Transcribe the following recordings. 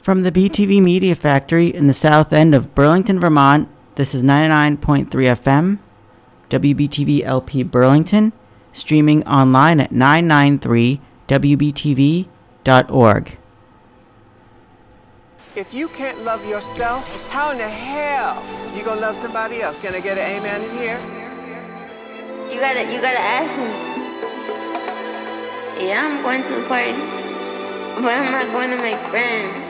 From the BTV Media Factory in the south end of Burlington, Vermont, this is 99.3 FM, WBTV LP Burlington, streaming online at 993wbtv.org. If you can't love yourself, how in the hell you gonna love somebody else? Can I get an amen in here? You gotta, you gotta ask me. Yeah, I'm going to the party, but I'm not going to make friends.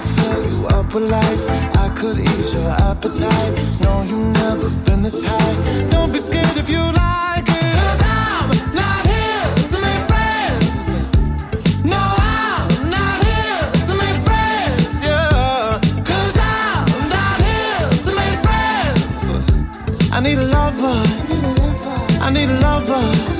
could fill you up with life. I could ease your appetite. No, you've never been this high. Don't be scared if you like it. Cause I'm not here to make friends. No, I'm not here to make friends. Yeah. Cause I'm not here to make friends. I need a lover. I need a lover.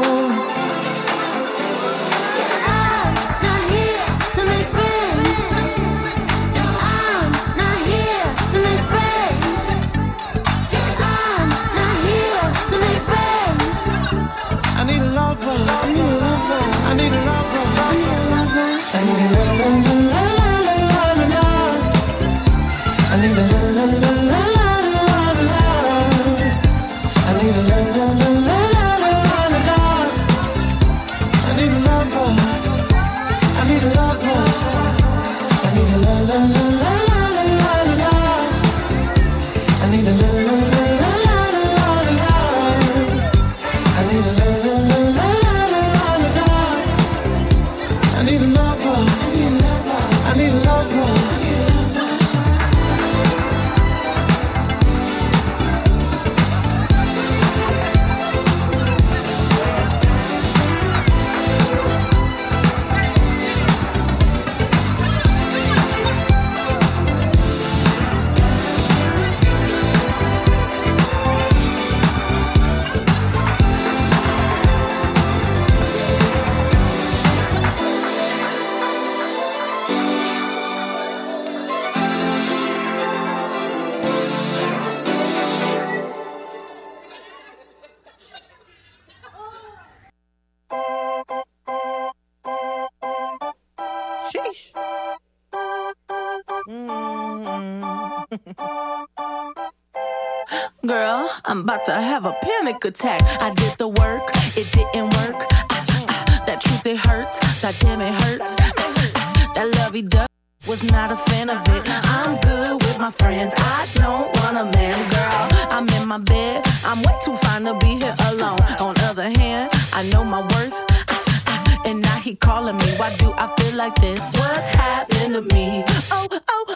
About to have a panic attack. I did the work, it didn't work. Ah, ah, that truth, it hurts. That damn, it hurts. Ah, ah, that lovey duck was not a fan of it. I'm good with my friends. I don't want a man, girl. I'm in my bed. I'm way too fine to be here alone. On other hand, I know my worth. Ah, ah, and now he calling me. Why do I feel like this? What's happened to me? Oh, oh,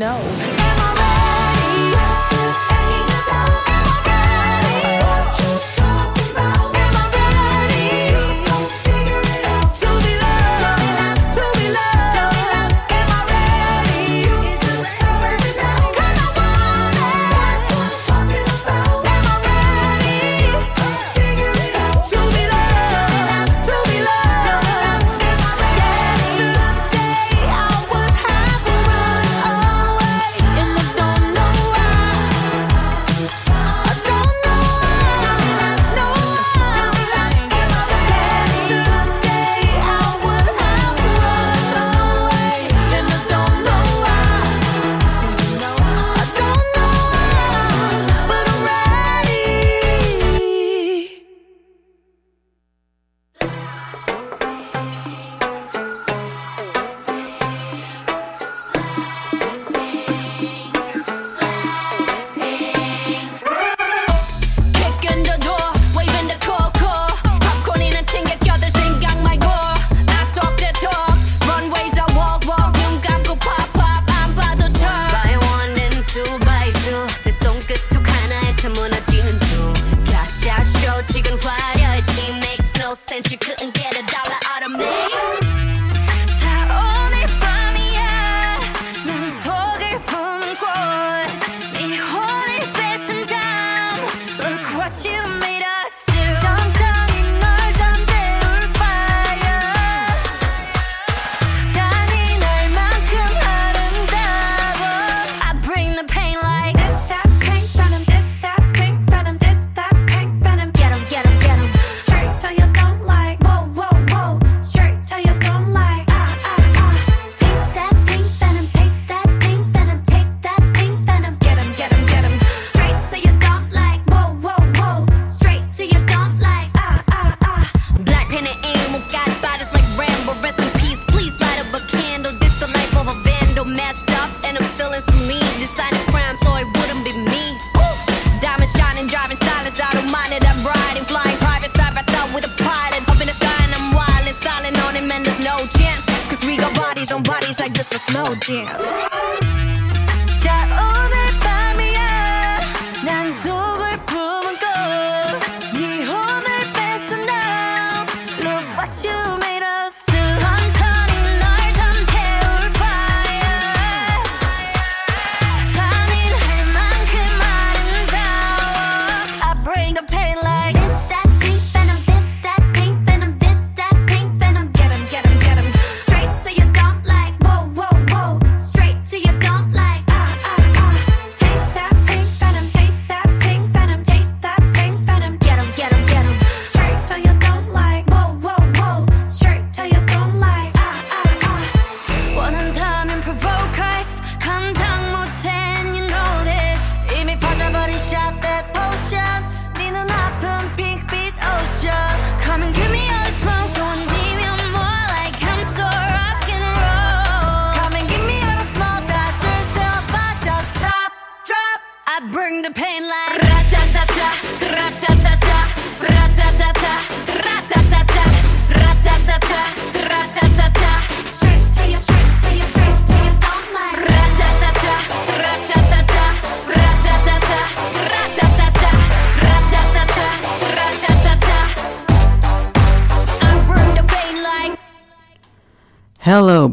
know.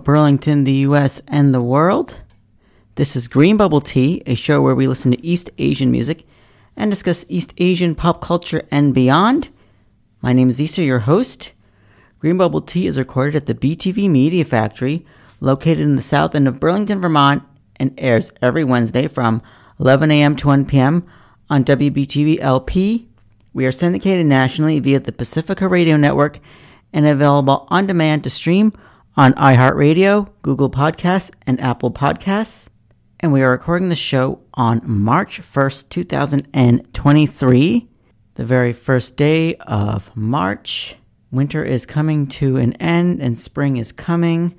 Burlington, the US, and the world. This is Green Bubble Tea, a show where we listen to East Asian music and discuss East Asian pop culture and beyond. My name is Issa, your host. Green Bubble Tea is recorded at the BTV Media Factory, located in the south end of Burlington, Vermont, and airs every Wednesday from 11 a.m. to 1 p.m. on WBTV LP. We are syndicated nationally via the Pacifica Radio Network and available on demand to stream on iHeartRadio, Google Podcasts, and Apple Podcasts. And we are recording the show on March 1st, 2023, the very first day of March. Winter is coming to an end and spring is coming.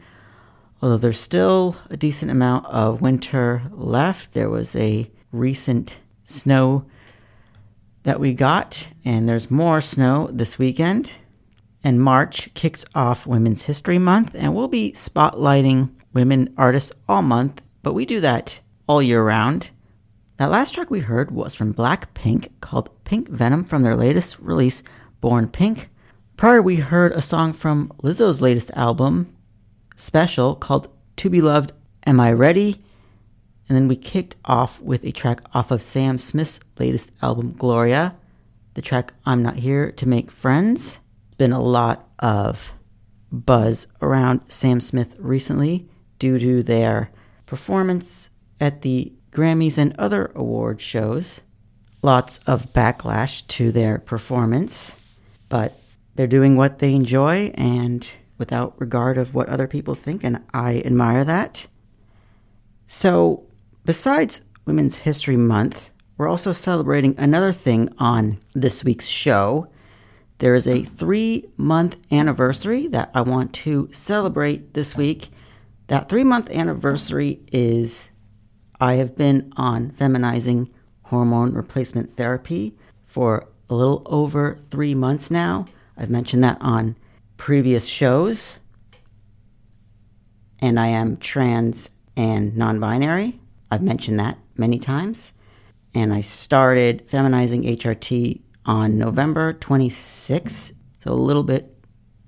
Although there's still a decent amount of winter left, there was a recent snow that we got, and there's more snow this weekend. And March kicks off Women's History Month, and we'll be spotlighting women artists all month, but we do that all year round. That last track we heard was from Blackpink called Pink Venom from their latest release, Born Pink. Prior, we heard a song from Lizzo's latest album, Special, called To Be Loved, Am I Ready? And then we kicked off with a track off of Sam Smith's latest album, Gloria, the track I'm Not Here to Make Friends. Been a lot of buzz around Sam Smith recently due to their performance at the Grammys and other award shows. Lots of backlash to their performance, but they're doing what they enjoy and without regard of what other people think, and I admire that. So, besides Women's History Month, we're also celebrating another thing on this week's show. There is a three month anniversary that I want to celebrate this week. That three month anniversary is I have been on feminizing hormone replacement therapy for a little over three months now. I've mentioned that on previous shows. And I am trans and non binary. I've mentioned that many times. And I started feminizing HRT on November 26th, so a little bit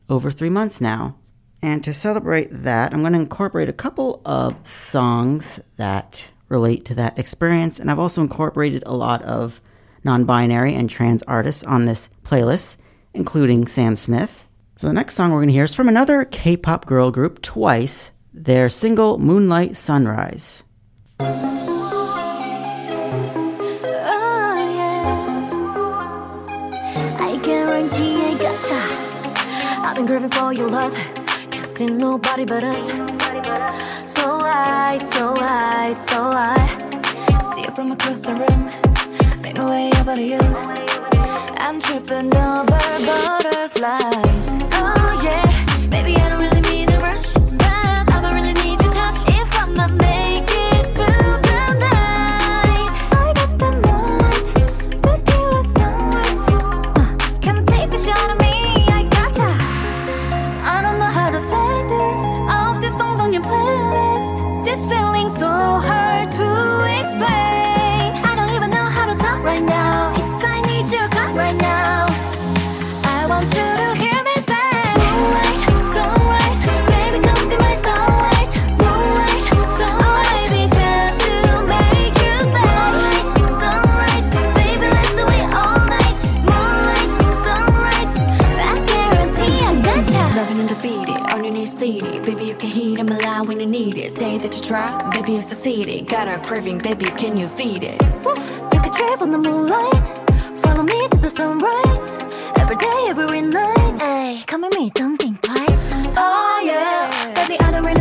over three months now. And to celebrate that, I'm going to incorporate a couple of songs that relate to that experience. And I've also incorporated a lot of non binary and trans artists on this playlist, including Sam Smith. So the next song we're going to hear is from another K pop girl group, Twice, their single Moonlight Sunrise. Been craving for your love. Can't see nobody but us. So I, so I, so I see it from across the room. Make my way over to you. I'm tripping over butterflies. Oh yeah, I'm alive when you need it. Say that you try, baby, you succeeded. Got a craving, baby, can you feed it? Take a trip on the moonlight Follow me to the sunrise Every day, every night Hey, come with me, don't think twice Oh yeah Baby, I don't really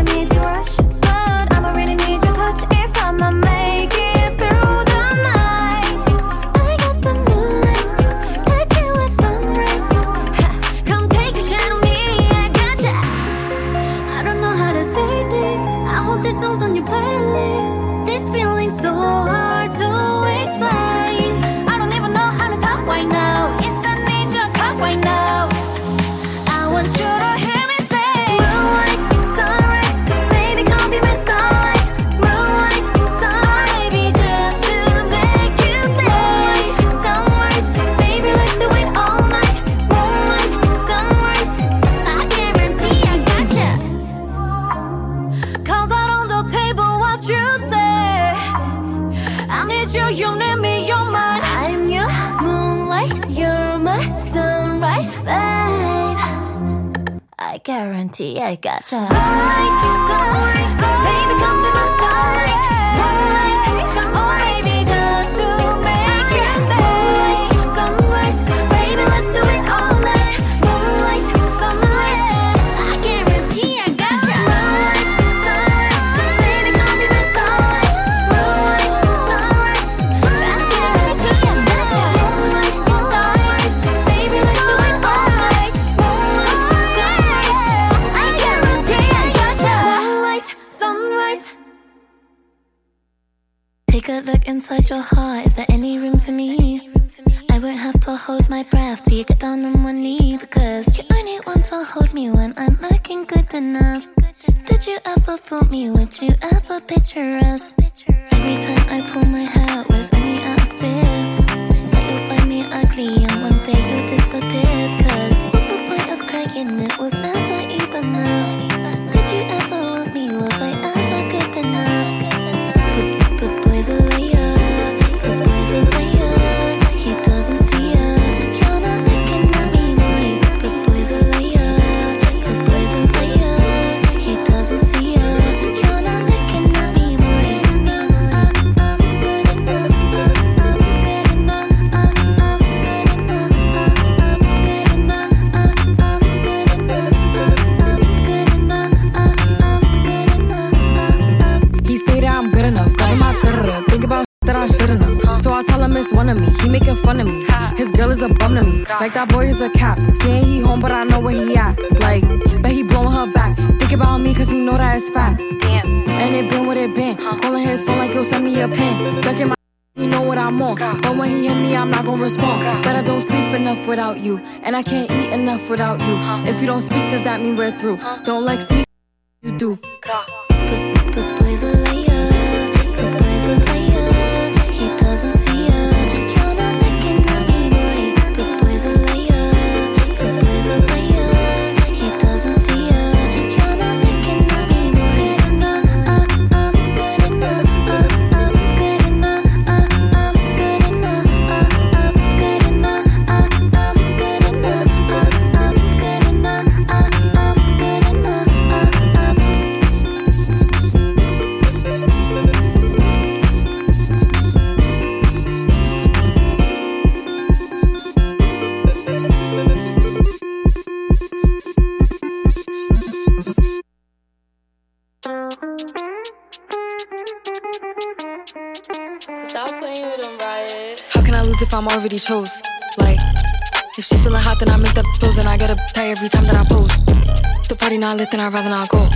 and I can't eat enough without you. If you don't speak, does that mean we're through? Don't like sneak, Like, if she feeling hot, then I make the pose and I get a tie every time that I post. The party not lit, then I'd rather not go.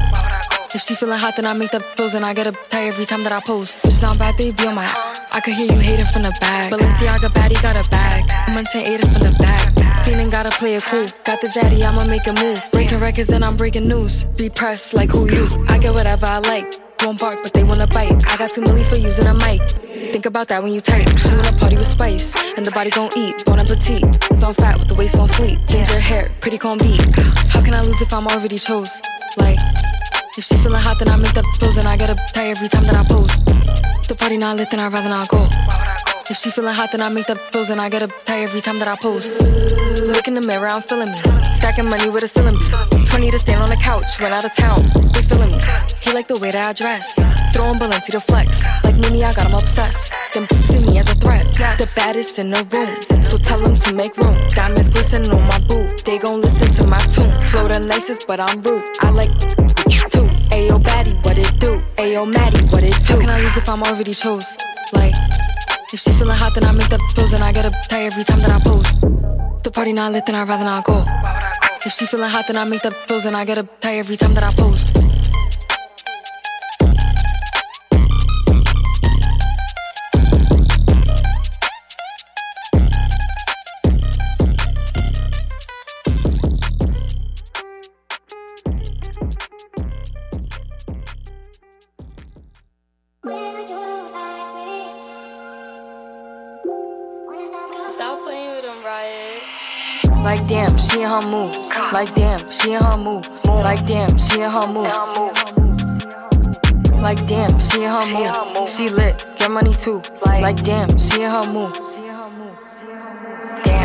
If she feeling hot, then I make the pose and I get a tie every time that I post. Bitch, not bad, they be on my I could hear you hating from the back. Balenciaga baddie got a bag. Munching ate it from the back. Feeling gotta play it cool. Got the zaddy, I'ma make a move. Breaking records and I'm breaking news. Be pressed like who you. I get whatever I like. Won't bark, but they wanna bite. I got too many for using a mic. Think about that when you type. She wanna party with spice, and the body gon' eat. Bon appetit. So I'm fat with the waist on sleep. Ginger hair, pretty con beat. How can I lose if I'm already chose? Like, if she feeling hot, then I make the pose and I get a tie every time that I post. The party not lit, then I'd rather not go. If she feeling hot, then I make the pose and I get a tie every time that I post. Look in the mirror, I'm feeling me. Stacking money with a ceiling 20 to stand on the couch, went out of town. They feeling me. He like the way that I dress. Throwing Balenci to flex. Like Mimi, I got him obsessed. Them see me as a threat. The baddest in the room. So tell to make room. Diamonds glisten on my boot. They gon' listen to my tune. Flow the nicest, but I'm rude. I like too. Ayo, baddie, what it do? Ayo, Maddie, what it do? How can I lose if I'm already chose? Like, if she feeling hot, then I make the pose and I get a tie every time that I post. The party not lit, then I'd rather not go. If she feeling hot, then I make the pose and I get a tie every time that I post. Damn, she in her mood. Like damn, she in her mood. Like damn, she in her mood. Like damn, she in her mood. She lit, get money too. Like damn, she in her mood.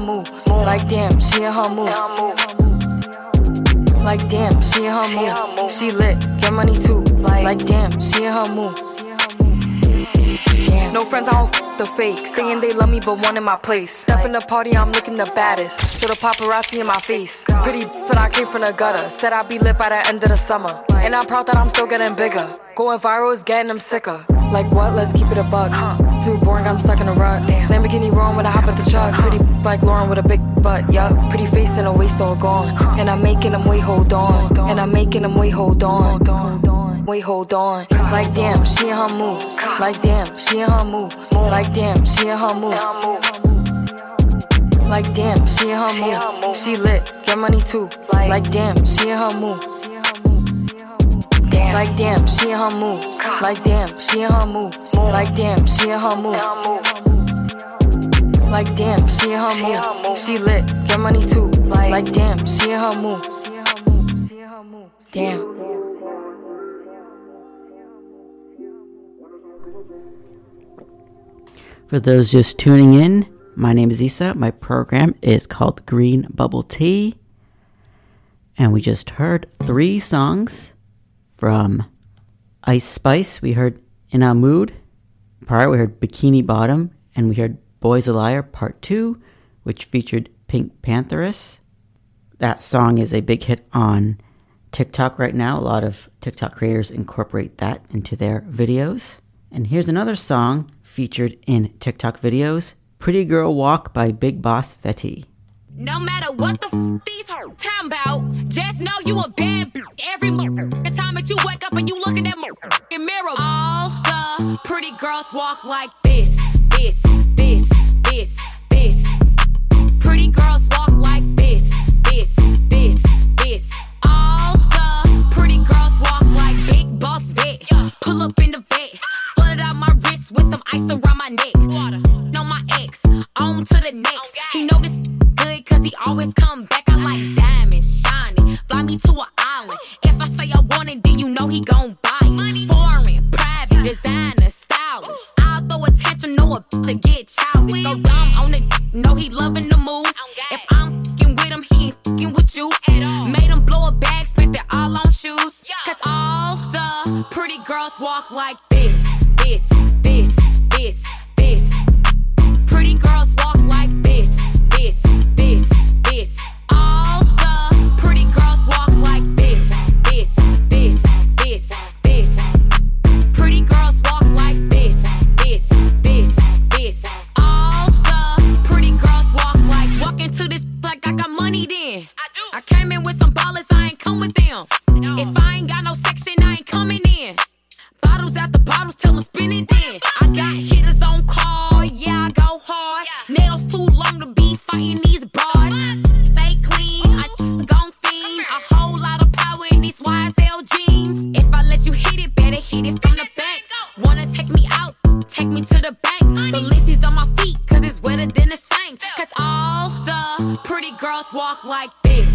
mood. Like damn, she in her mood. Like damn, she in her mood. She lit, get money too. Like damn, she in her. Damn. No friends, I don't f- the fake. Saying they love me, but one in my place. Step in the party, I'm looking the baddest. So the paparazzi in my face. Pretty, but I came from the gutter. Said I'd be lit by the end of the summer. And I'm proud that I'm still getting bigger. Going viral is getting them sicker. Like what? Let's keep it a buck. Too boring, I'm stuck in a rut. Lamborghini wrong when I hop at the truck. Pretty like Lauren with a big butt, yup. Pretty face and a waist all gone. And I'm making them wait, hold on. And I'm making them wait, hold on. Wait, hold on. Like damn, she in her mood. Like damn, she in her mood. Like damn, she in her mood. Like damn, she in her mood. She lit, get money too. Like damn, she in her mood. Like damn, she in her mood. Like damn, she in her mood. Like damn, she in her mood. Like damn, she in her mood. She lit, get money too. Like damn, she in her mood. Damn. For those just tuning in, my name is Isa. My program is called Green Bubble Tea. And we just heard three songs from Ice Spice. We heard In a Mood. Prior, we heard Bikini Bottom. And we heard Boys a Liar Part 2, which featured Pink Pantheress. That song is a big hit on TikTok right now. A lot of TikTok creators incorporate that into their videos. And here's another song featured in TikTok videos Pretty Girl Walk by Big Boss Fetty. No matter what the f- these hoes time about, just know you a bad b- every mo- the time that you wake up and you look in that mo- mirror. All the pretty girls walk like this, this, this, this, this. Pretty girls walk like this, this, this, this. All the pretty girls walk like big boss vet. Pull up in the vet, flooded out my wrist with some ice around my neck. No, my ex, on to the next. He good cause he always come back. I like diamonds, shining. Fly me to an island. If I say I want it, then you know he gon' buy it. Foreign, private, designer, stylist. I'll throw attention, know a to get childish. Go dumb on the know he loving the moves. If I'm fing with him, he ain't fing with you. Made him blow a bag, spent it all on shoes. Cause all the pretty girls walk like this, this, this, this, this. Came in with some ballers, I ain't come with them. If I ain't got no section, I ain't coming in. Bottles after bottles, tell them spin it then. I got hitters on call, yeah, I go hard. Nails too long to be fighting these broads. Stay clean, I gon' fiend. A whole lot of power in these YSL jeans. If I let you hit it, better hit it from the back. Wanna take me out, take me to the bank. The Lacey's on my feet, cause it's wetter than the same. Cause all the pretty girls walk like this,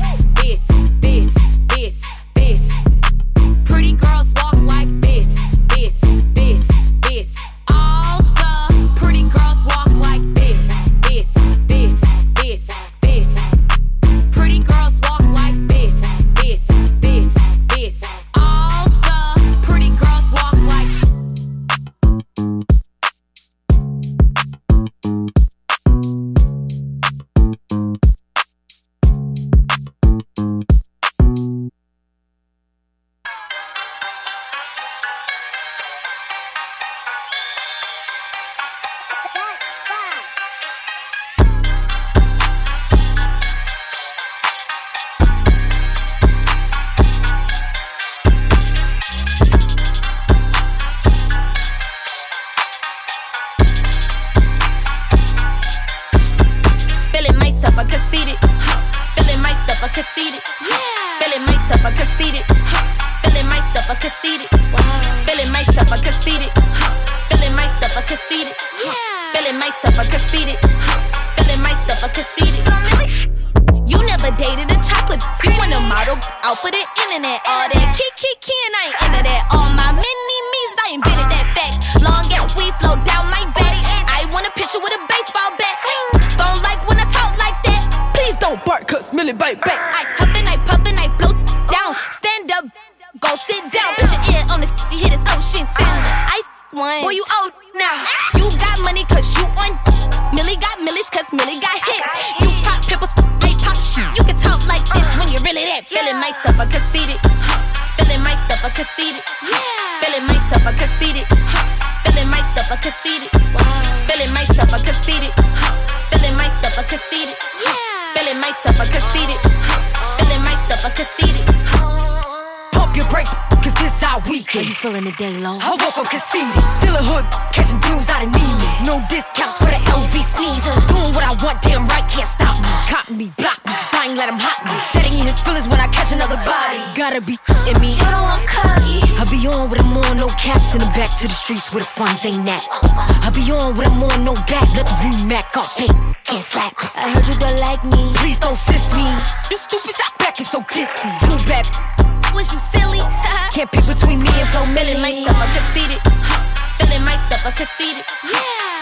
Milli back. I huff and I puff and I blow down. Stand up, go sit down. Put your ear on this, you hear this ocean sound. I one. Boy, you old now. You got money cause you on. Milli got millies cause Milli got hits. You pop pimples, I pop shit. You can talk like this when you're really that. Feeling myself, I conceited. Feeling myself, I conceited. Feeling myself, I conceited. Feeling myself, I conceited. Feeling how we How can. you feeling today, low? I woke up conceited, still a hood, catching dudes out of need me. No discounts for the LV sneezers. Doing what I want, damn right, can't stop me. Cop me, block me, I ain't let him hot me. Steadying his feelings when I catch another body. Gotta be in me. You know I'm cocky. I be on with him on, no caps in the back to the streets where the funds ain't at. I be on with him on, no back, let the remac up, hey, can't slack me. I heard you don't like me. Please don't sis me. You stupid, stop backing so ditzy. Too bad, Was you silly? can't pick between me and Flo Feeling myself, I conceited. Feeling myself, I conceited.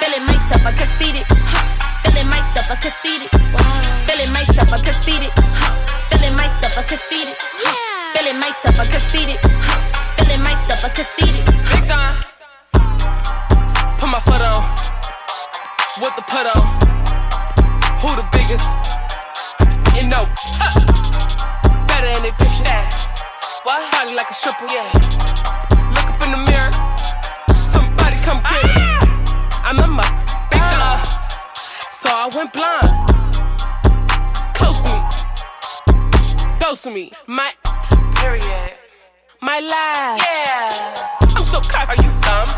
Feeling myself, I conceited. Feeling myself, I conceited. Feeling myself, I conceited. Feeling myself, I conceited. Feeling myself, I conceited. Feeling myself, I conceited. Big time. Put my foot on. What the put on? Who the biggest? You know. huh. Better than they picture that. What? Body like a stripper. Yeah. Look up in the mirror. Somebody come get it. I'm in my big dog. So I went blind. Close to me. Close to me. My period. My life. Yeah. I'm so cocky. Are you dumb?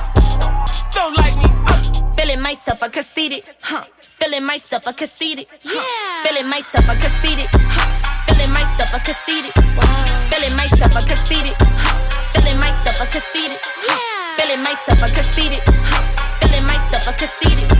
Don't like me. Uh. Feeling myself, I conceited. Huh. Feeling myself, I conceited. Huh. Feeling myself, I conceited. Huh. Feeling myself, I conceited. Feeling myself, I conceited. Feeling myself, I conceited. Feeling myself, I conceited. Feeling myself, I conceited.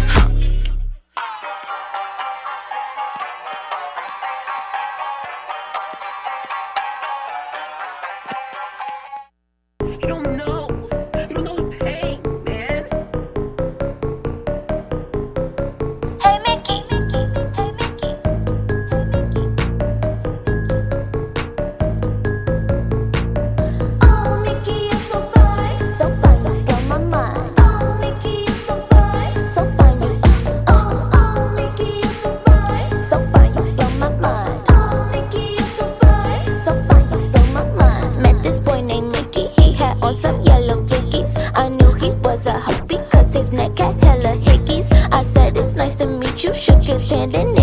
just standing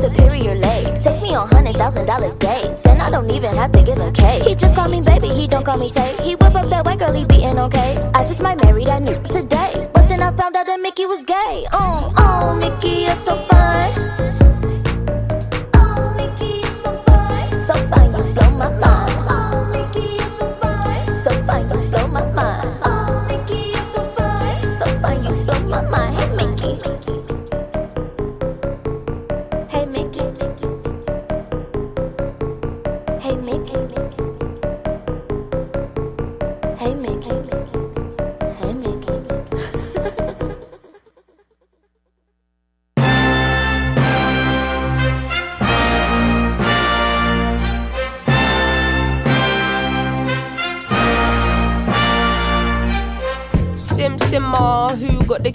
Superior Lake. Takes me on hundred thousand dollar dates. And I don't even have to give him cake. He just call me baby, he don't call me Tate. He whip up that white girl, he beating okay. I just might marry that new today. But then I found out that Mickey was gay. Oh, oh, Mickey, you're so fine. Got the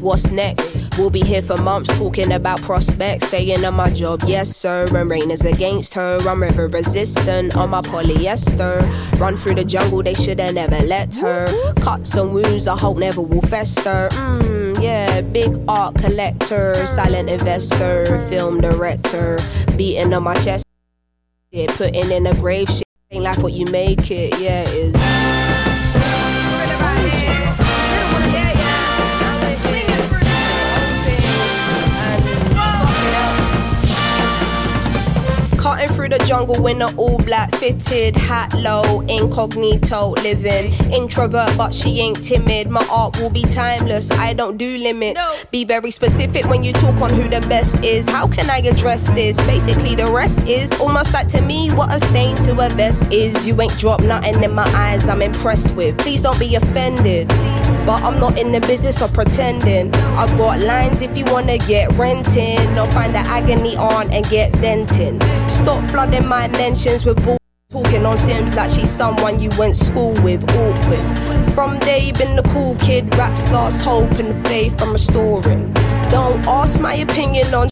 What's next? We'll be here for months talking about prospects. Staying on my job, yes sir. And rain is against her. I'm river resistant on my polyester. Run through the jungle, they shoulda never let her. Cuts and wounds, I hope never will fester. Mmm, yeah, big art collector, silent investor, film director. Beating on my chest, yeah, putting in a grave shit. Ain't like what you make it, yeah, it is. Cutting through the jungle in an all black fitted hat low, incognito living. Introvert, but she ain't timid. My art will be timeless. I don't do limits. Be very specific when you talk on who the best is. How can I address this? Basically, the rest is almost like to me what a stain to a vest is. You ain't dropped nothing in my eyes. I'm impressed with. Please don't be offended. But I'm not in the business of pretending. I got lines if you wanna get renting. I'll find the agony on and get venting. Stop flooding my mentions with bull. Talking on Simz like she's someone you went school with, awkward. From day been the cool kid, raps lost hope and faith I'm restoring. Don't ask my opinion on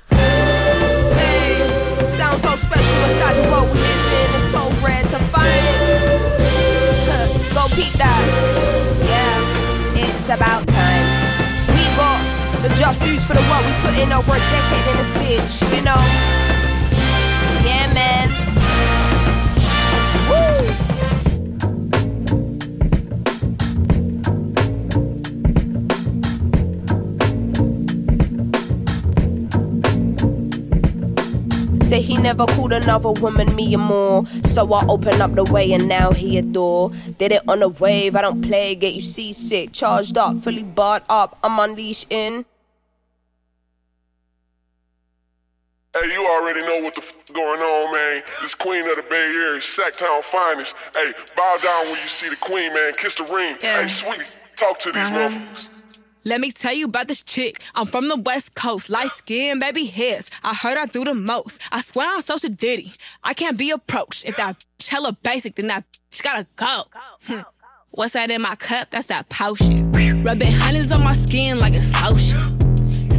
Dues for the work we put in over a decade in this bitch, you know? Yeah, man. Woo! Say he never called another woman me and more. So I open up the way and now he adore. Did it on a wave, I don't play, get you seasick. Charged up, fully barred up, I'm unleashed in. Hey, you already know what the f going on, man. This queen of the Bay Area, Sacktown finest. Hey, bow down when you see the queen, man. Kiss the ring. Yeah. Hey, sweetie, talk to these Uh-huh. motherfuckers. Let me tell you about this chick. I'm from the West Coast, light skin, baby hairs. I heard I do the most. I swear I'm social ditty. I can't be approached. If that bitch hella basic, then that bitch gotta go. Hmm. What's that in my cup? That's that potion. Rubbing hundreds on my skin like it's lotion.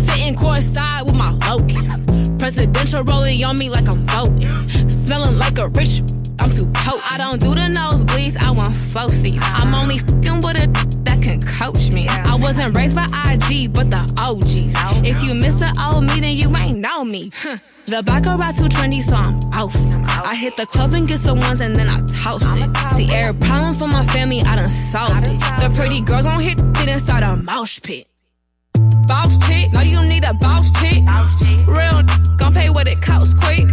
Sitting courtside with my Logan. Presidential rolling on me like I'm voting. Smelling like a rich. I'm too potent. I don't do the nosebleeds. I want flow seats. I'm only fing with a that can coach me. I wasn't raised by IG, but the OGs. If you miss the old me, then you ain't know me. The baccarat too trendy, so I'm off. I hit the club and get some ones and then I toast it. See, every problem for my family, I done solved it. The pretty girls on hit it and start a mosh pit. Boss chick, no, you need a boss chick. Real gon' pay what it costs quick.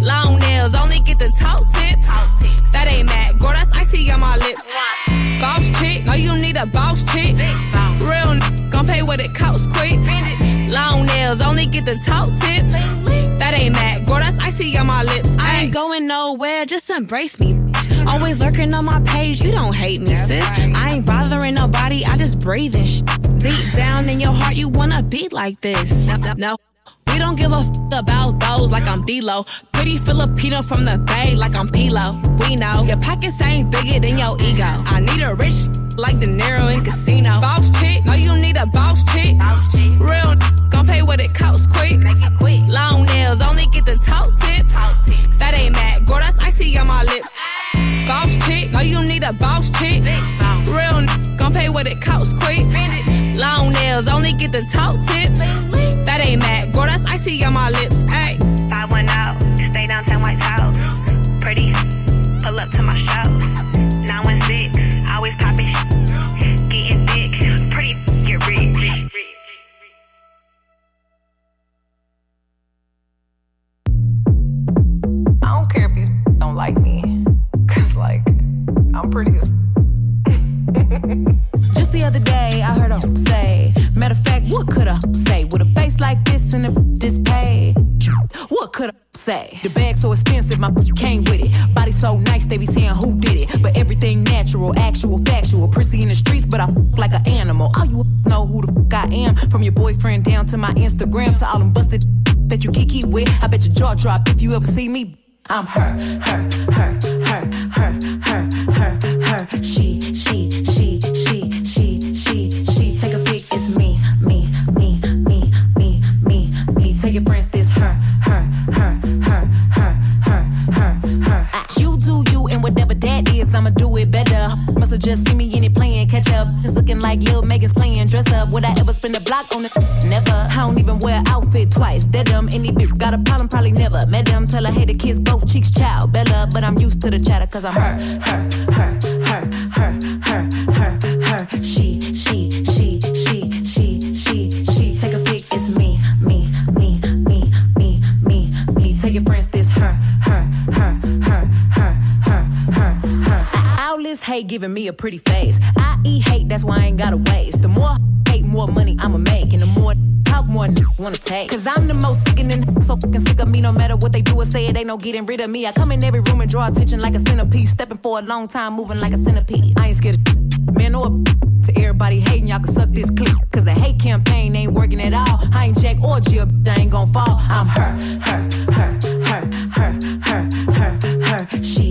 Long nails, only get the toe tips. That ain't mad, girl, that's icy on my lips. Boss chick, no, you need a boss chick. Real gon' pay what it costs quick. Long nails, only get the top tips. That ain't mad, girl, that's icy on my lips. I ain't going nowhere, just embrace me. bitch. Always lurking on my page, you don't hate me, sis. I ain't bothering nobody, I just breathe and sh- Deep down in your heart, you wanna be like this. No, we don't give a f about those like I'm D-Lo. Pretty Filipino from the Bay like I'm Pilo. We know your pockets ain't bigger than your ego. I need a rich like De Niro in Casino. Boss chick, no you need a boss chick. Real gon' pay what it costs quick. Long nails, only get the top tips. That ain't mad, girl, that's icy on my lips. Boss chick, no you need a boss chick. Real gon' pay what it costs quick. Long nails, only get the top tips. That ain't mad, girl, that's icy on my lips. Ayy. I don't care if these don't like me. Cause like, I'm pretty as Just the other day, I heard say, matter of fact, what could I say? With a face like this and a this pay? What could I say? The bag so expensive, my came with it. Body so nice, they be saying who did it. But everything natural, actual, factual. Prissy in the streets, but I like an animal. All you know who the I am. From your boyfriend down to my Instagram to all them busted that you kiki with. I bet your jaw drop if you ever see me. I'm her, her, her, her, her, her, her, her. She, she, she, she, she, she, she. Take a pic, it's me, me, me, me, me, me, me. Tell your friends this her, her, her, her, her, her, her, her. You do you and whatever that is, I'ma do it better. Musta just see me in it catch up. It's looking like Lil Megan's playing dress up. Would I ever spend a block on it? Never. I don't even wear outfit twice. That dumb any bitch got a problem, probably never. Met them, tell her hey the kids both cheeks child. Bella, but I'm used to the chatter cause I'm her, her, her, her, her, her, her, her. She, she, hate giving me a pretty face. I eat hate, that's why I ain't gotta waste. The more hate, more money I'ma make, and the more talk, more n- wanna take. Cause I'm the most sickening, so fucking sick of me. No matter what they do or say, it ain't no getting rid of me. I come in every room and draw attention like a centipede, stepping for a long time, moving like a centipede. I ain't scared of man or to everybody hating, y'all can suck this clip. Cause the hate campaign ain't working at all. I ain't Jack or Jill, I ain't gon' fall. I'm her, her, her, her, her, her, her, her. She,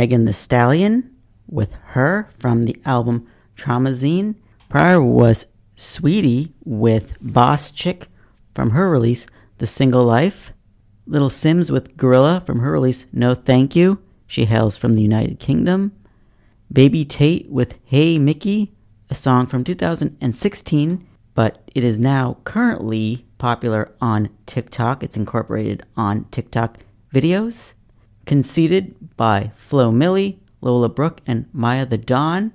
Megan Thee Stallion with her from the album Traumazine. Prior was Saweetie with Boss Chick from her release The Single Life. Little Simz with Gorilla from her release No Thank You. She hails from the United Kingdom. Baby Tate with Hey Mickey, a song from 2016, but it is now currently popular on TikTok. It's incorporated on TikTok videos. Conceited by Flo Milli, Lola Brooke, and Maiya The Don. And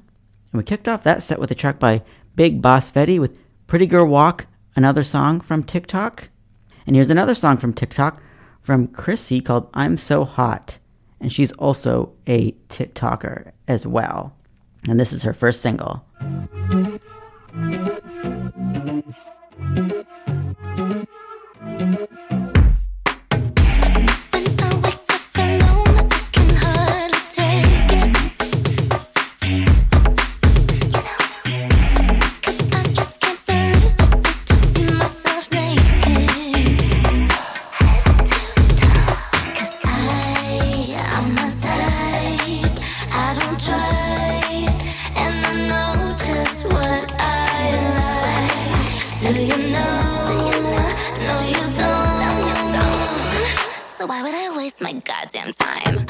we kicked off that set with a track by Big Boss Vette with Pretty Girl Walk, another song from TikTok. And here's another song from TikTok from Chrissy called I'm So Hot. And she's also a TikToker as well. And this is her first single. My goddamn time?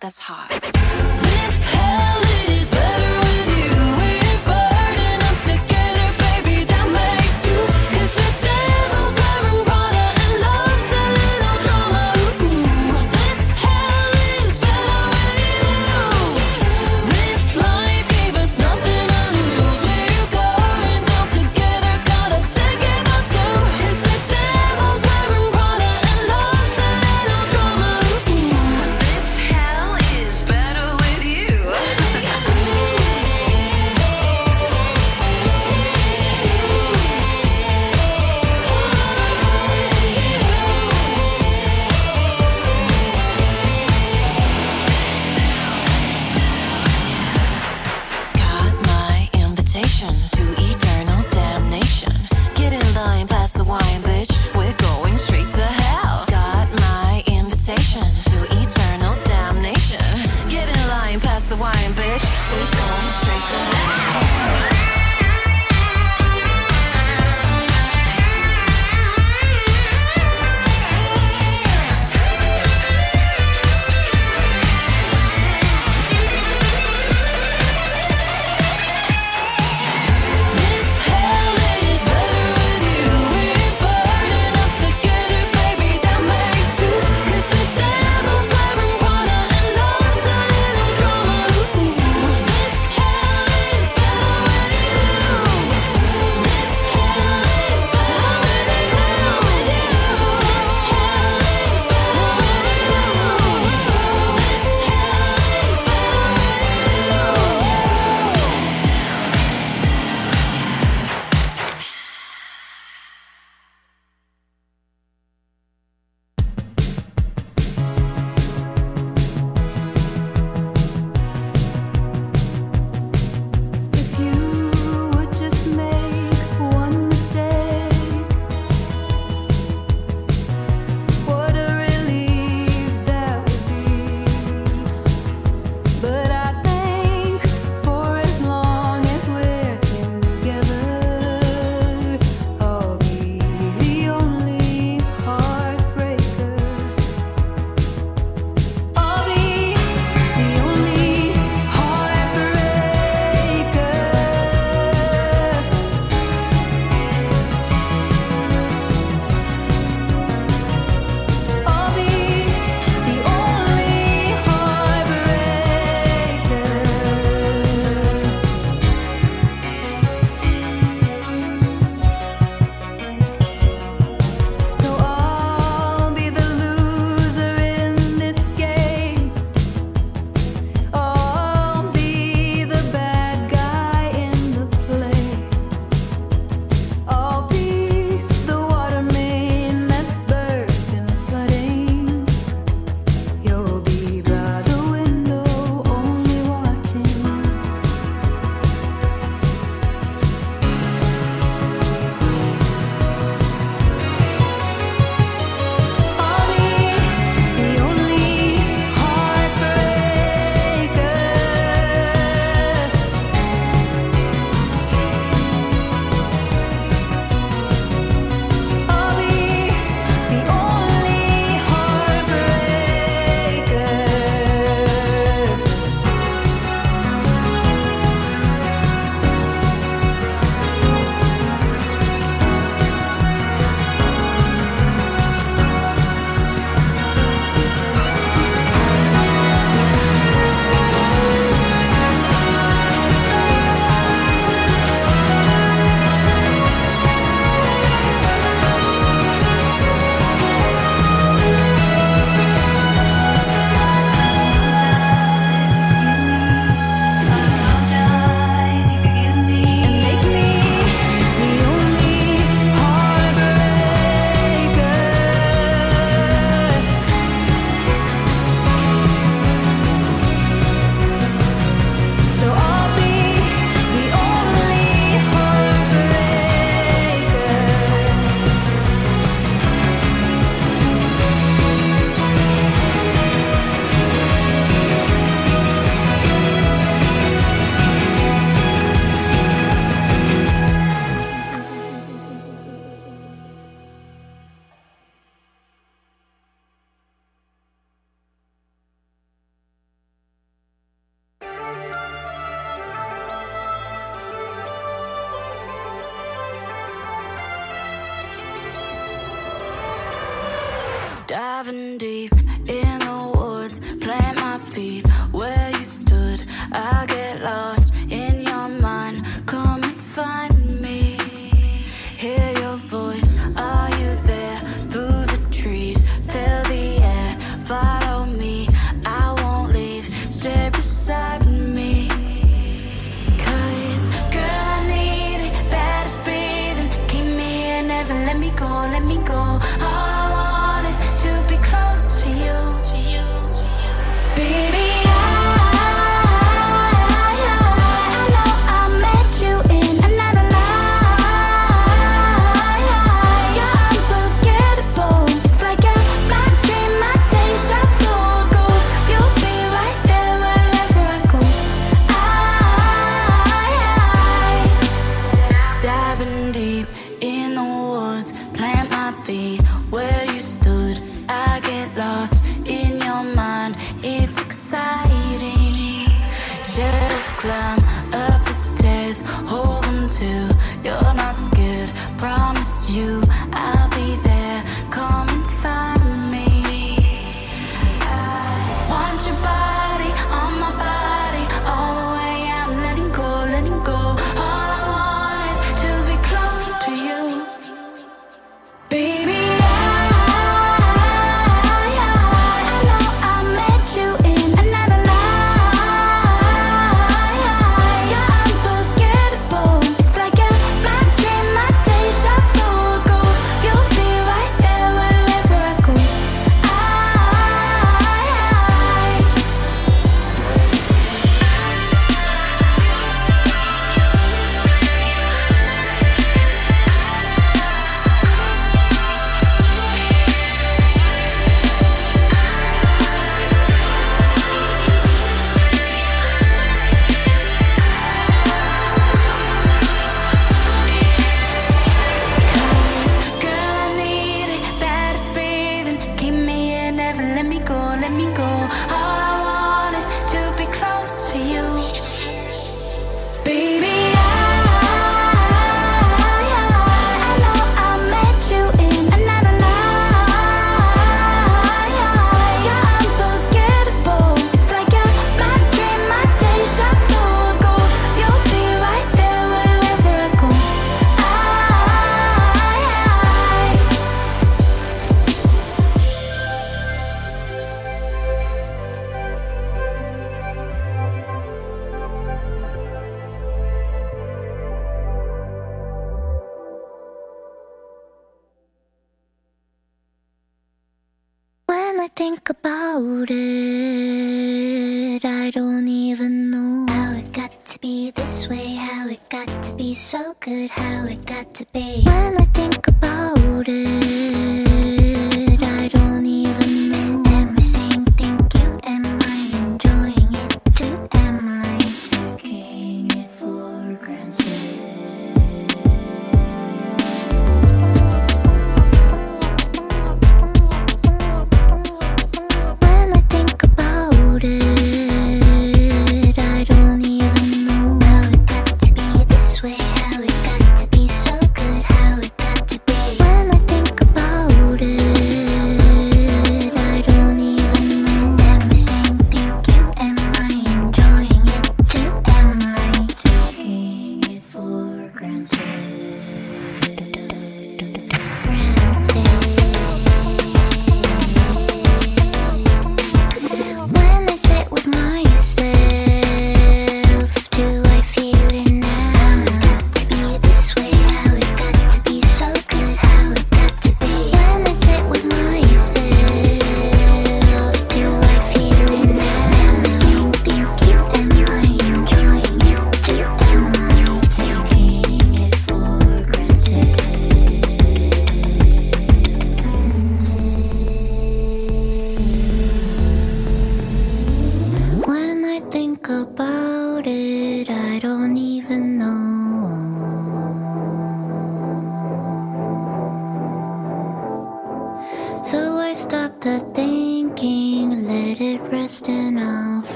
That's hot.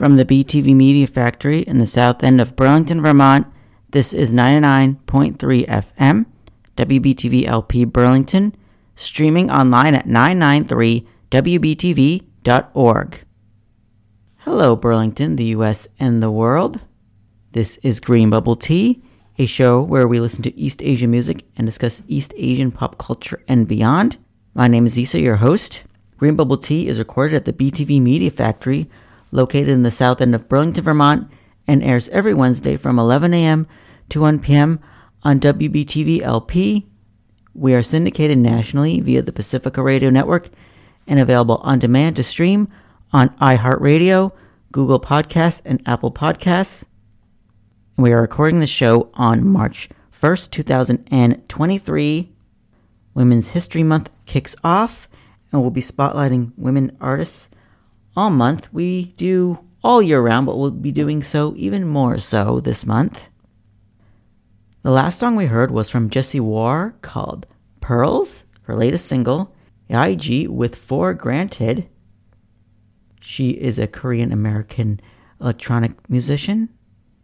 From the BTV Media Factory in the south end of Burlington, Vermont, this is 99.3 FM, WBTV LP Burlington, streaming online at 993wbtv.org. Hello, Burlington, the US, and the world. This is Green Bubble Tea, a show where we listen to East Asian music and discuss East Asian pop culture and beyond. My name is Isa, your host. Green Bubble Tea is recorded at the BTV Media Factory, located in the south end of Burlington, Vermont, and airs every Wednesday from 11 a.m. to 1 p.m. on WBTV LP. We are syndicated nationally via the Pacifica Radio Network and available on demand to stream on iHeartRadio, Google Podcasts, and Apple Podcasts. We are recording the show on March 1st, 2023. Women's History Month kicks off, and we'll be spotlighting women artists all month. We do all year round, but we'll be doing so even more so this month. The last song we heard was from Jessie War called Pearls, her latest single, IG with Four Granted. She is a Korean American electronic musician.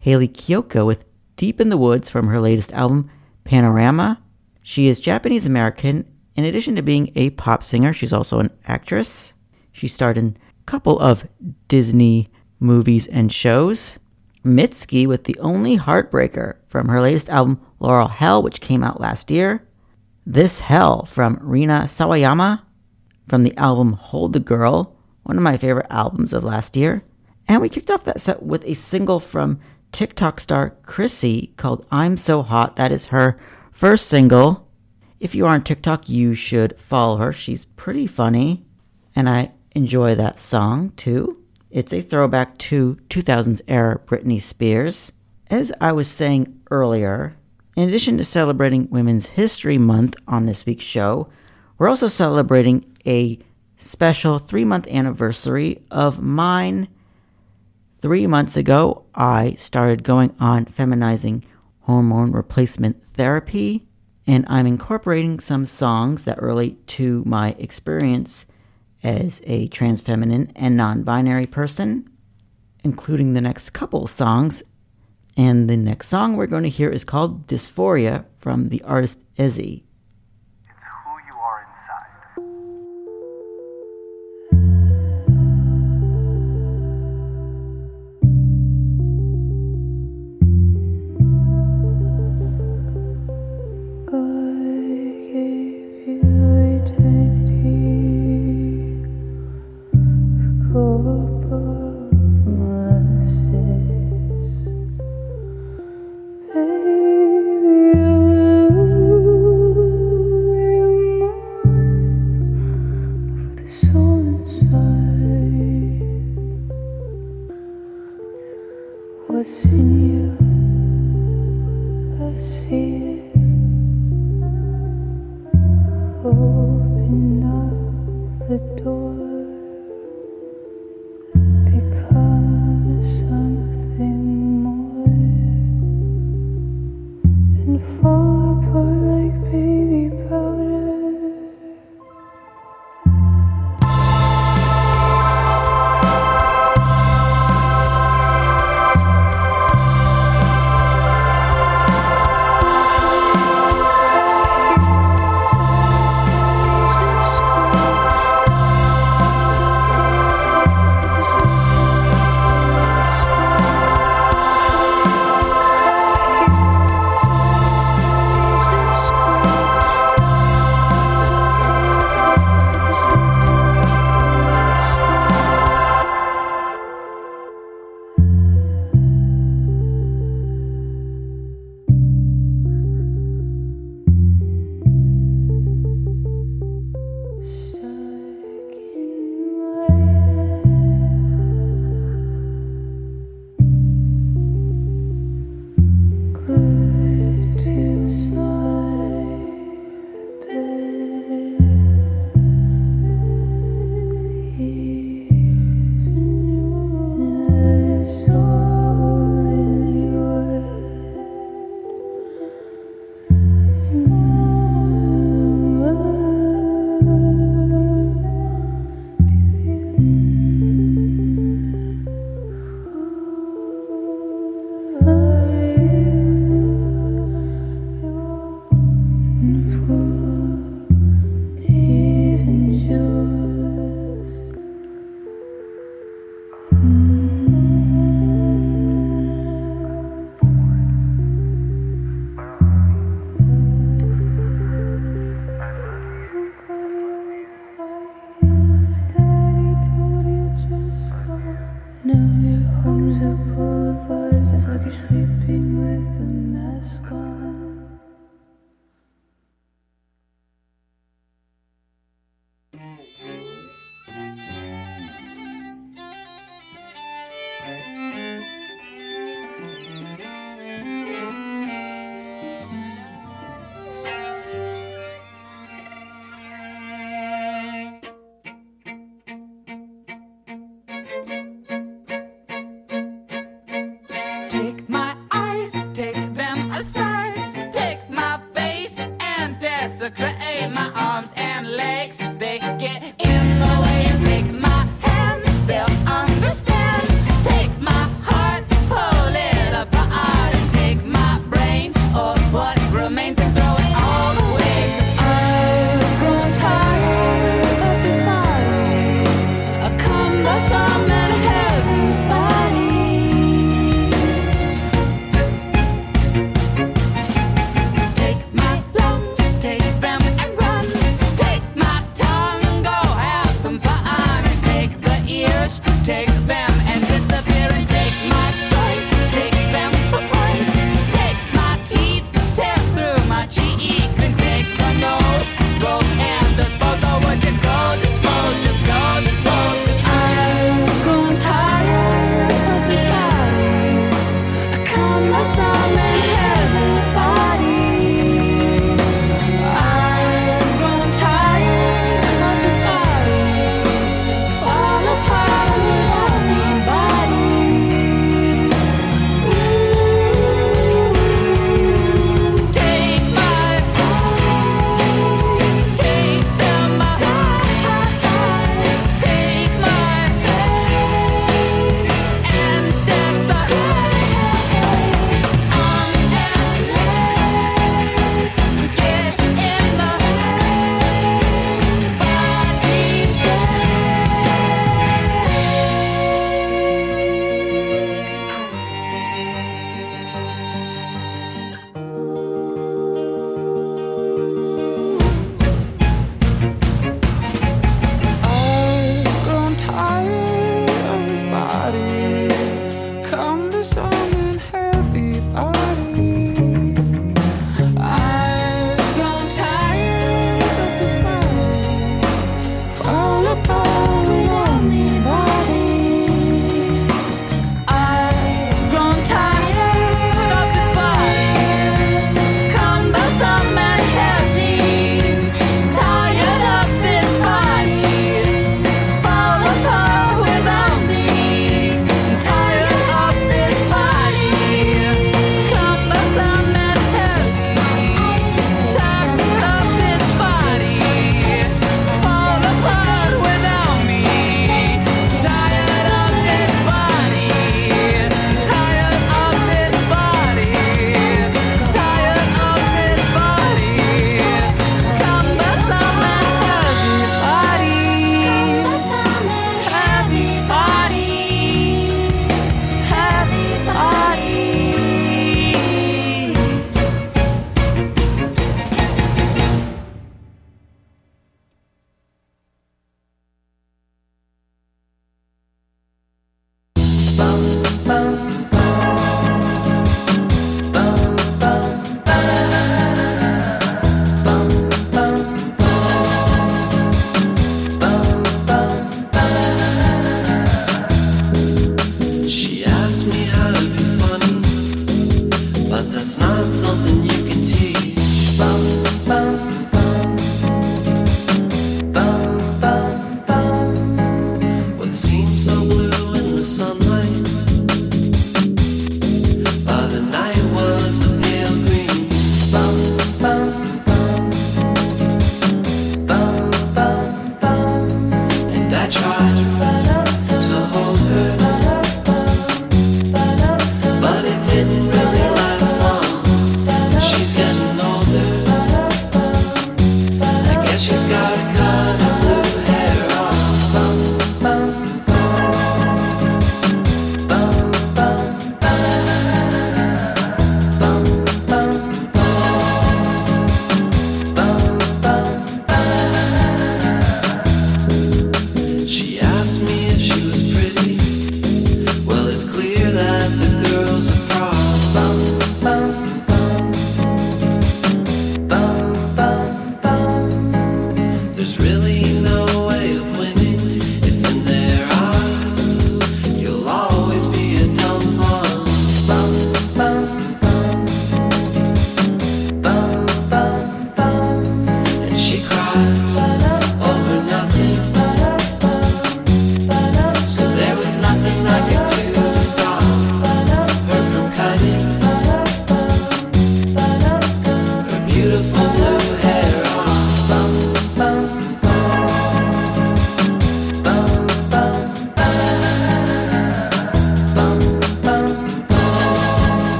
Hayley Kiyoko with Deep in the Woods from her latest album, Panorama. She is Japanese American. In addition to being a pop singer, she's also an actress. She starred in couple of Disney movies and shows. Mitski with The Only Heartbreaker from her latest album, Laurel Hell, which came out last year. This Hell from Rina Sawayama from the album Hold the Girl, one of my favorite albums of last year. And we kicked off that set with a single from TikTok star Chrissy called I'm So Hot. That is her first single. If you are on TikTok, you should follow her. She's pretty funny, and I enjoy that song too. It's a throwback to 2000s era Britney Spears. As I was saying earlier, in addition to celebrating Women's History Month on this week's show, we're also celebrating a special three month anniversary of mine. Three months ago, I started going on feminizing hormone replacement therapy, and I'm incorporating some songs that relate to my experience as a trans feminine and non binary person, including the next couple songs. And the next song we're going to hear is called Dysphoria from the artist Ezzy.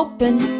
open.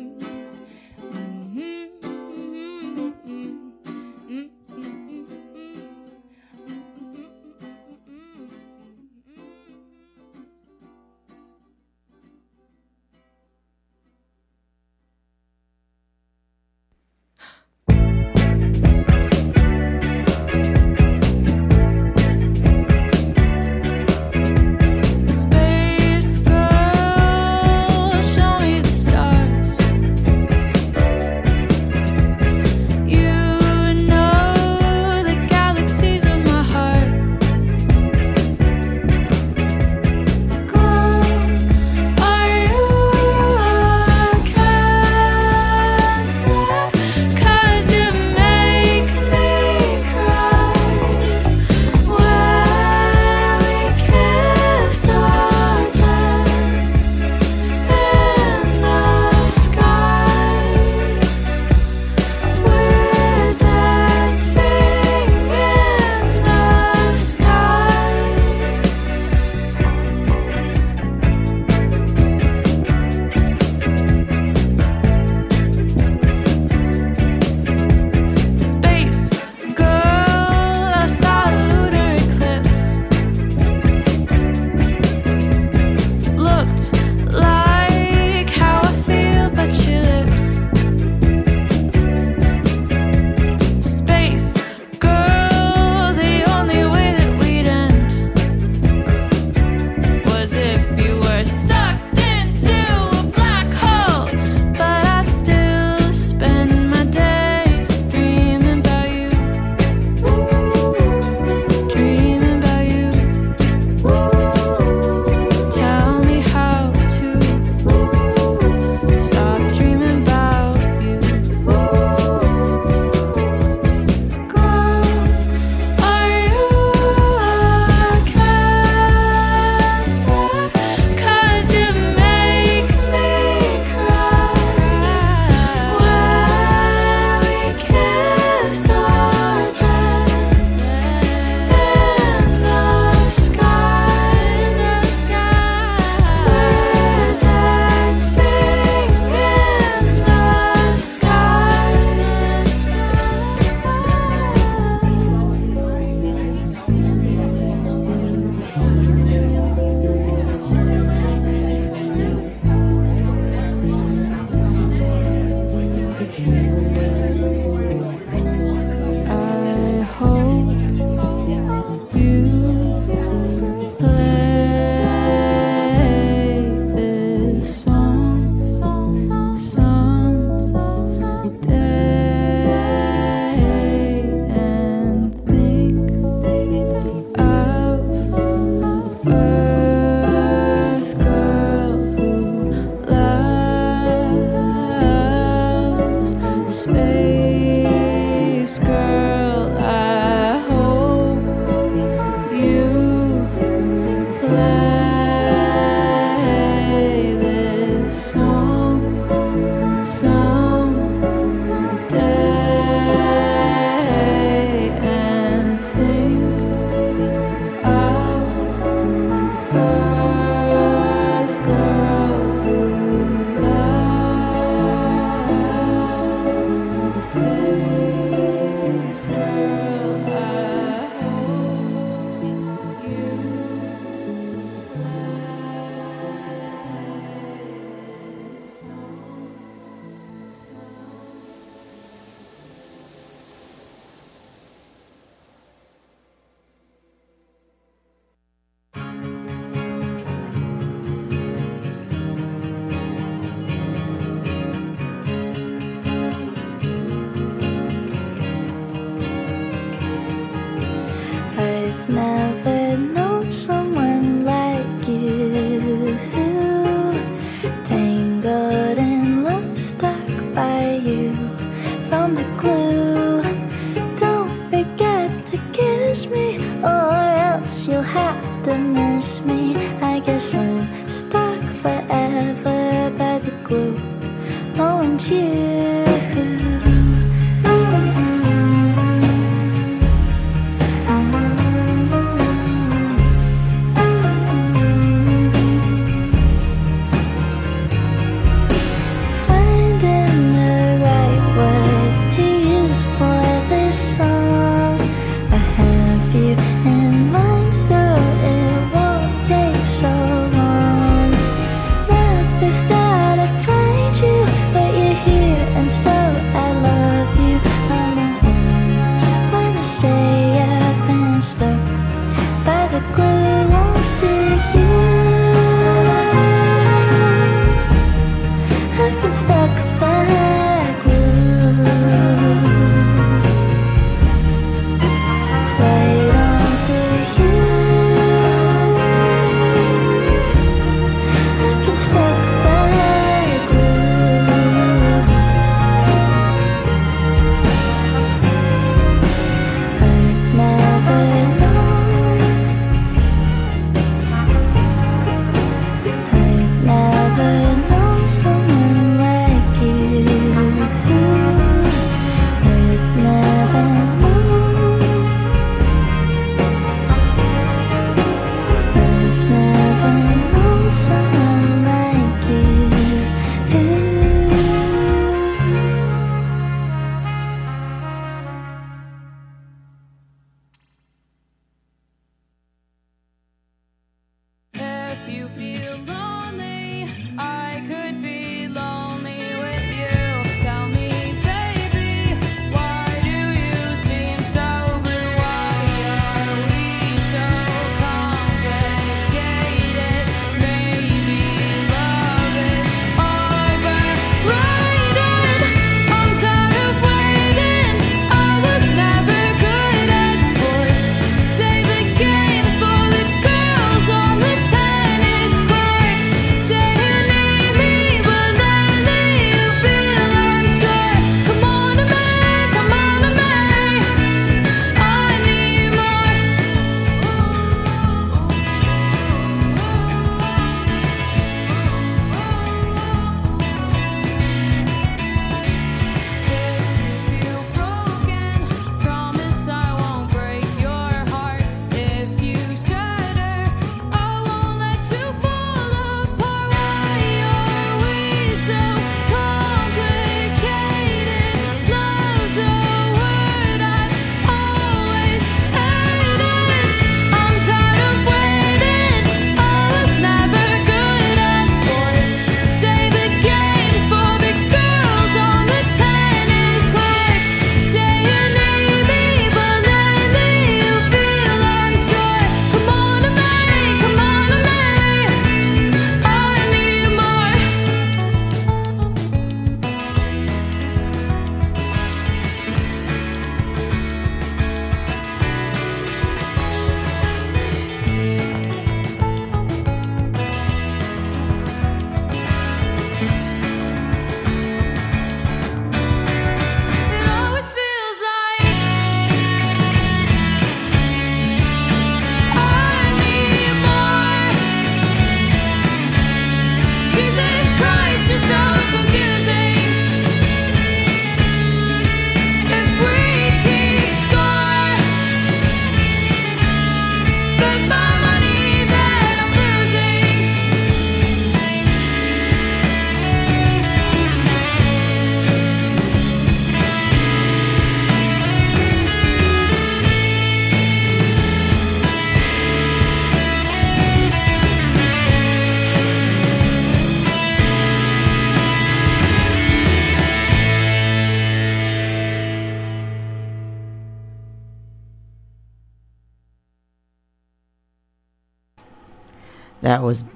space.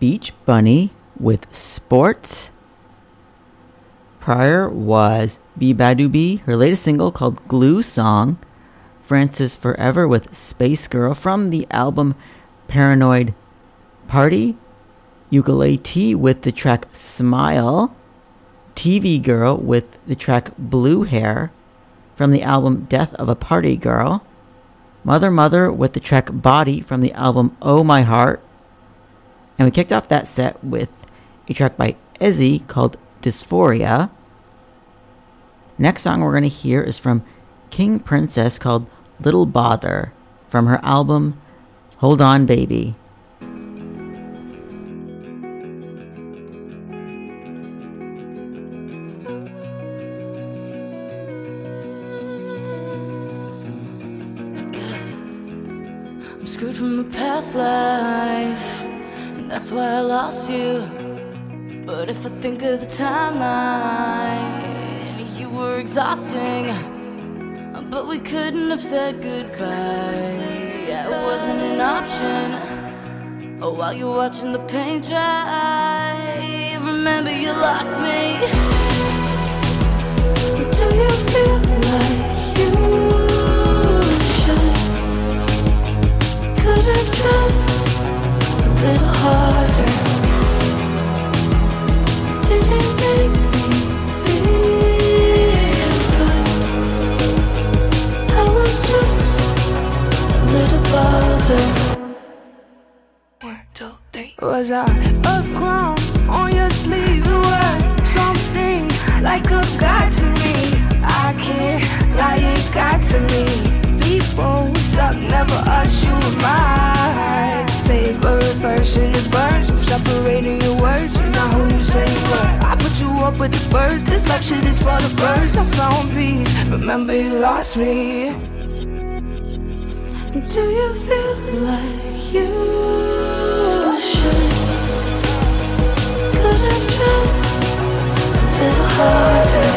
Beach Bunny with Sports. Prior was beabadoobee, her latest single called Glue Song. frances forever with Space Girl from the album Paranoia Party. Ukulele T with the track Smile. TV Girl with the track Blue Hair from the album Death of a Party Girl. Mother Mother with the track Body from the album Oh My Heart. And we kicked off that set with a track by Ezzy called Dysphoria. Next song we're going to hear is from King Princess called Little Bother from her album Hold On Baby. I'm screwed from a past life, that's why I lost you. But if I think of the timeline, you were exhausting. But we couldn't have said goodbye. Yeah, it wasn't an option. Oh, while you're watching the paint dry, remember you lost me. Do you feel like you should? Could have tried up with the birds. This life shit is for the birds. I found peace. Remember, you lost me. Do you feel like you should? Could have tried a little harder.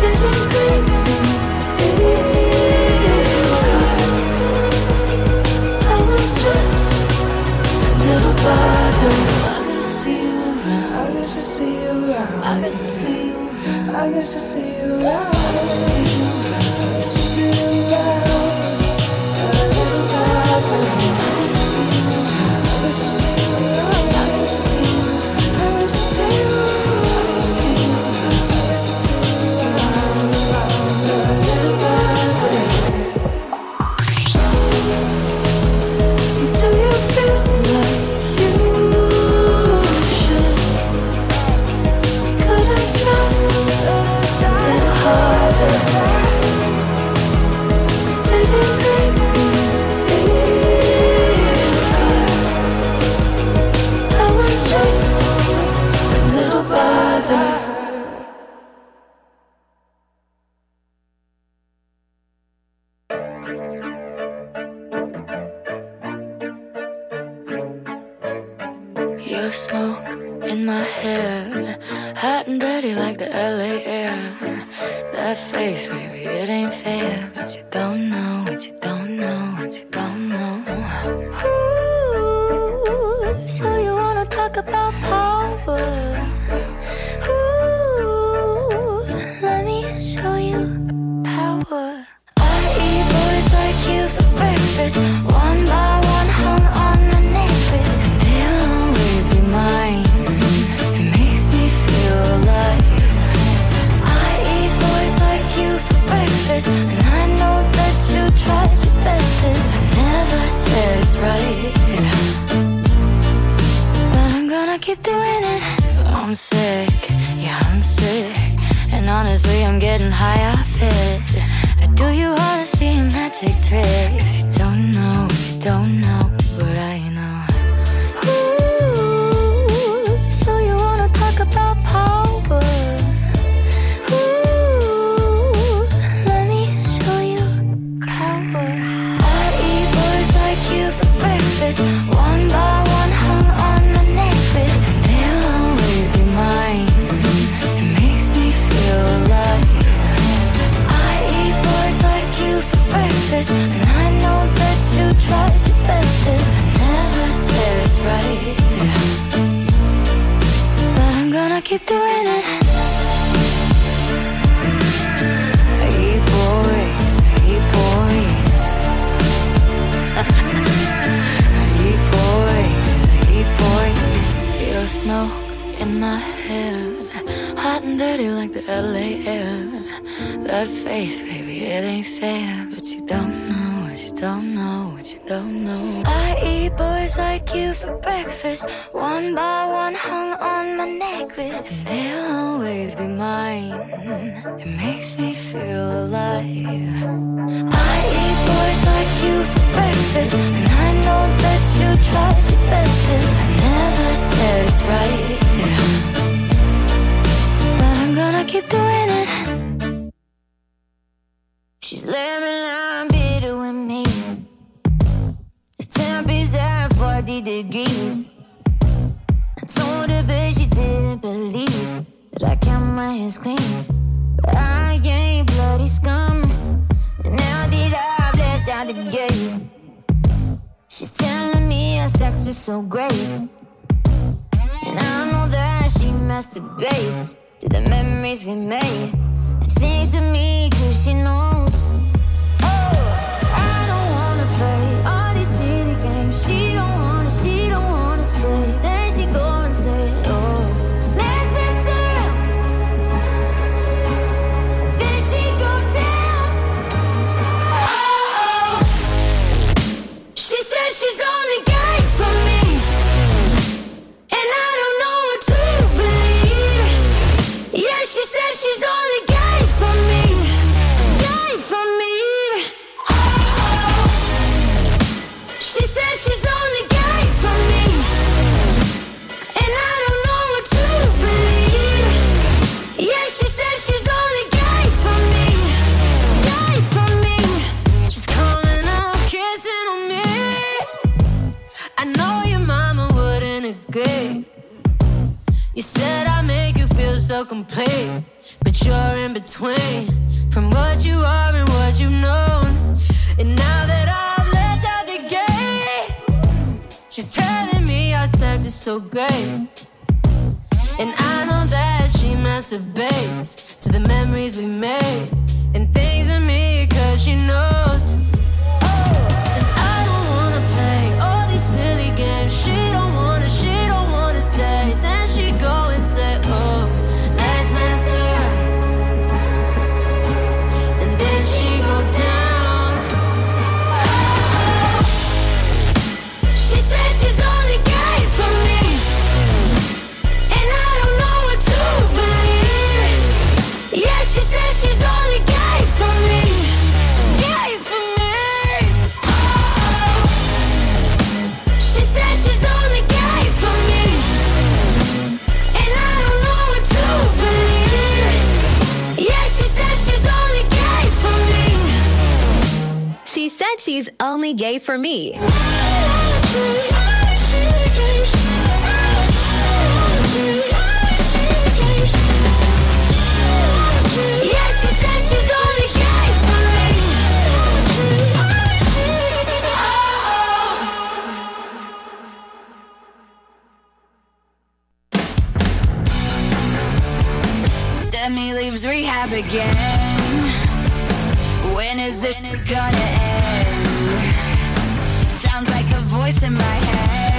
Didn't make me feel good. I was just a little. I guess I see you. I guess I see you. I guess I see you That face, baby, it ain't fair, but you don't know what you don't know what you don't know. I eat boys like you for breakfast, one by one hung on my necklace. They'll always be mine. It makes me feel alive. I eat boys like you for breakfast, and I know that you try your best. bestest. Never said it's right, but I'm gonna keep doing it. Lemon lime bitter with me. The temp is at 40 degrees. I told her, but she didn't believe that I kept my hands clean. But I ain't bloody scum. And now that I've let out the gate, she's telling me our sex was so great. And I know that she masturbates to the memories we made. And thinks of me cause she knows. You said I make you feel so complete, but you're in between from what you are and what you've known. And now that I've let out the gate, she's telling me our sex was so great. And I know that she masturbates to the memories we made and things of me cause she knows. She's only gay for me. Yeah, she said she's only game for me. Demi leaves rehab again. When is this gonna end? Sounds like a voice in my head.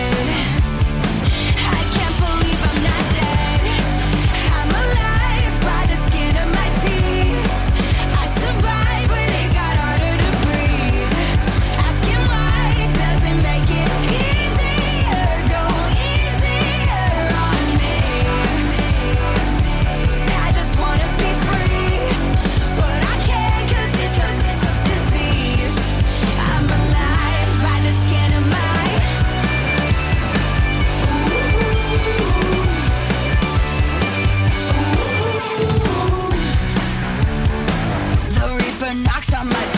Knocks on my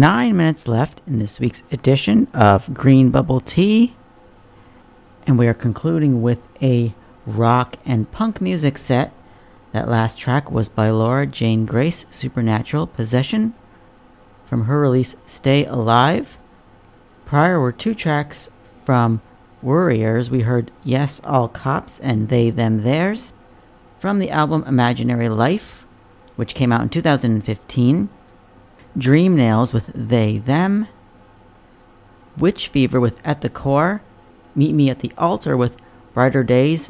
nine minutes left in this week's edition of Green Bubble Tea. And we are concluding with a rock and punk music set. That last track was by Laura Jane Grace, Supernatural Possession, from her release Stay Alive. Prior were two tracks from Worriers. We heard Yes, All Cops and They, Them, Theirs from the album Imaginary Life, which came out in 2015. Dream Nails with They, Them. Witch Fever with At the Core. Meet Me at the Altar with Brighter Days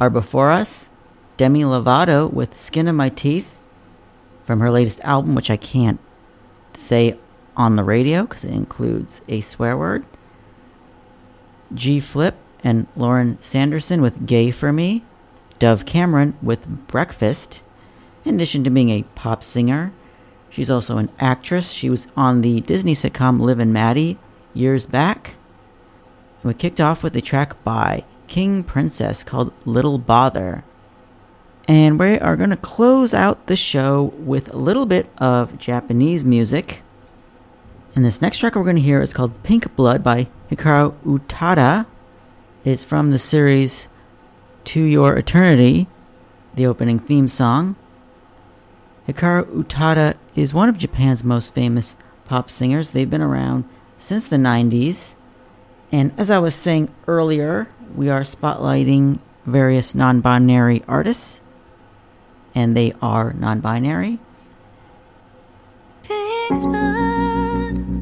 Are Before Us. Demi Lovato with Skin of My Teeth from her latest album, which I can't say on the radio because it includes a swear word. G Flip and Lauren Sanderson with Gay for Me. Dove Cameron with Breakfast. In addition to being a pop singer, she's also an actress. She was on the Disney sitcom Liv and Maddie years back. We kicked off with a track by King Princess called Little Bother. And we are going to close out the show with a little bit of Japanese music. And this next track we're going to hear is called Pink Blood by Hikaru Utada. It's from the series To Your Eternity, the opening theme song. Hikaru Utada is one of Japan's most famous pop singers. They've been around since the 90s. And as I was saying earlier, we are spotlighting various non binary artists, and they are non binary. Blood,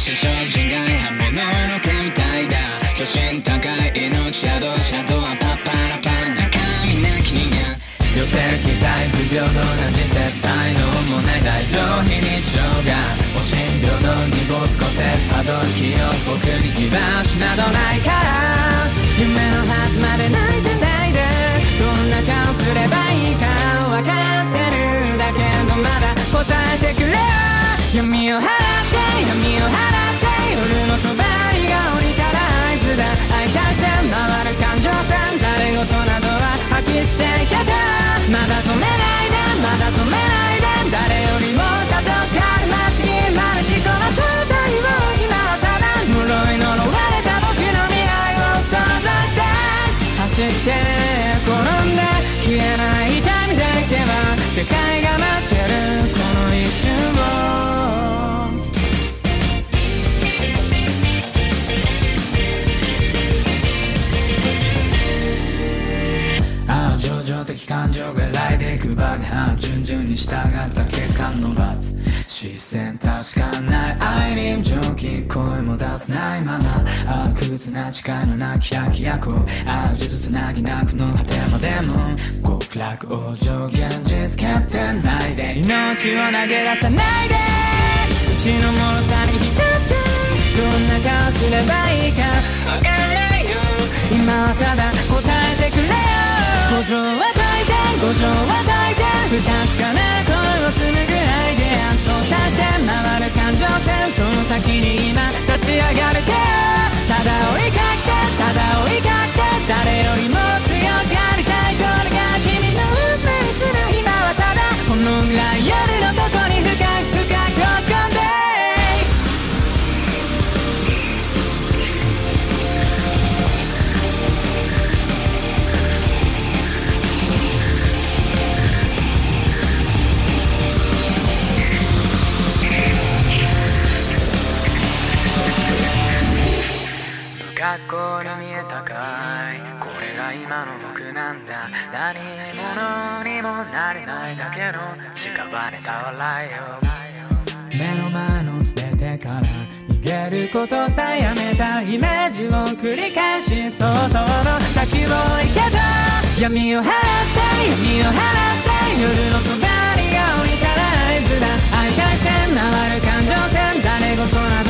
死症人外刃物の毛みたいだ。初心高い命シャドウシャドウはパッパラパラ中身なき人間。女性期待不平等な人生才能もない大上非日常がお診療の荷物個性たどる気を僕に居場所などないから。夢のはずまで泣いてないで。どんな顔すればいいか分かってるだけどまだ答えてくれよ。闇を払って闇を払って夜の帳が降りたら合図だ。愛化して回る感情線ざれ言などは吐き捨ていけた。まだ止めないでまだ止めないで誰よりも里かる街にまるしこの正体を今はただ。呪い呪われた僕の未来を想像して走って転んで消えない痛みでいけば世界が待ってる。的感情が来ていく爆破順々に従った血管の罰。視線確かない愛に蒸気声も出せないままああ屈な誓いのなき百役ああ呪術つなぎなくの果てまでも極楽往生現実決定ないで。命を投げ出さないでうちの脆さに浸ってどんな顔すればいいかわかんないよ今はただ答えてくれよ。五条は大いて五条は大いて。不確かな声をするぐらいで操作して回る感情線その先に今立ち上がる手ただ追いかけてただ追いかけて誰よりも強くありたい。これが君の運命する今はただこのぐらい夜のと。こ学校に見えたかい。これが今の僕なんだ。何者にもなれないだけの屍た笑いよ目の前の全てから逃げることさえやめたイメージを繰り返し想像の先を行けた。闇を払って闇を払って夜の帳が降りたら合図だ。愛返して回る感情線ざれ言など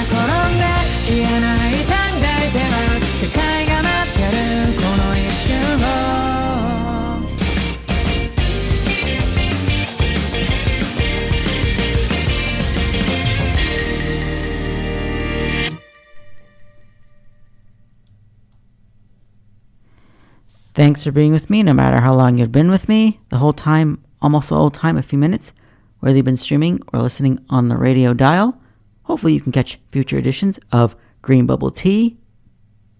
Thanks for being with me, no matter how long you've been with me, the whole time, almost the whole time, a few minutes, whether you've been streaming or listening on the radio dial. Hopefully, you can catch future editions of Green Bubble Tea.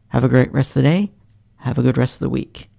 Have a great rest of the day. Have a good rest of the week.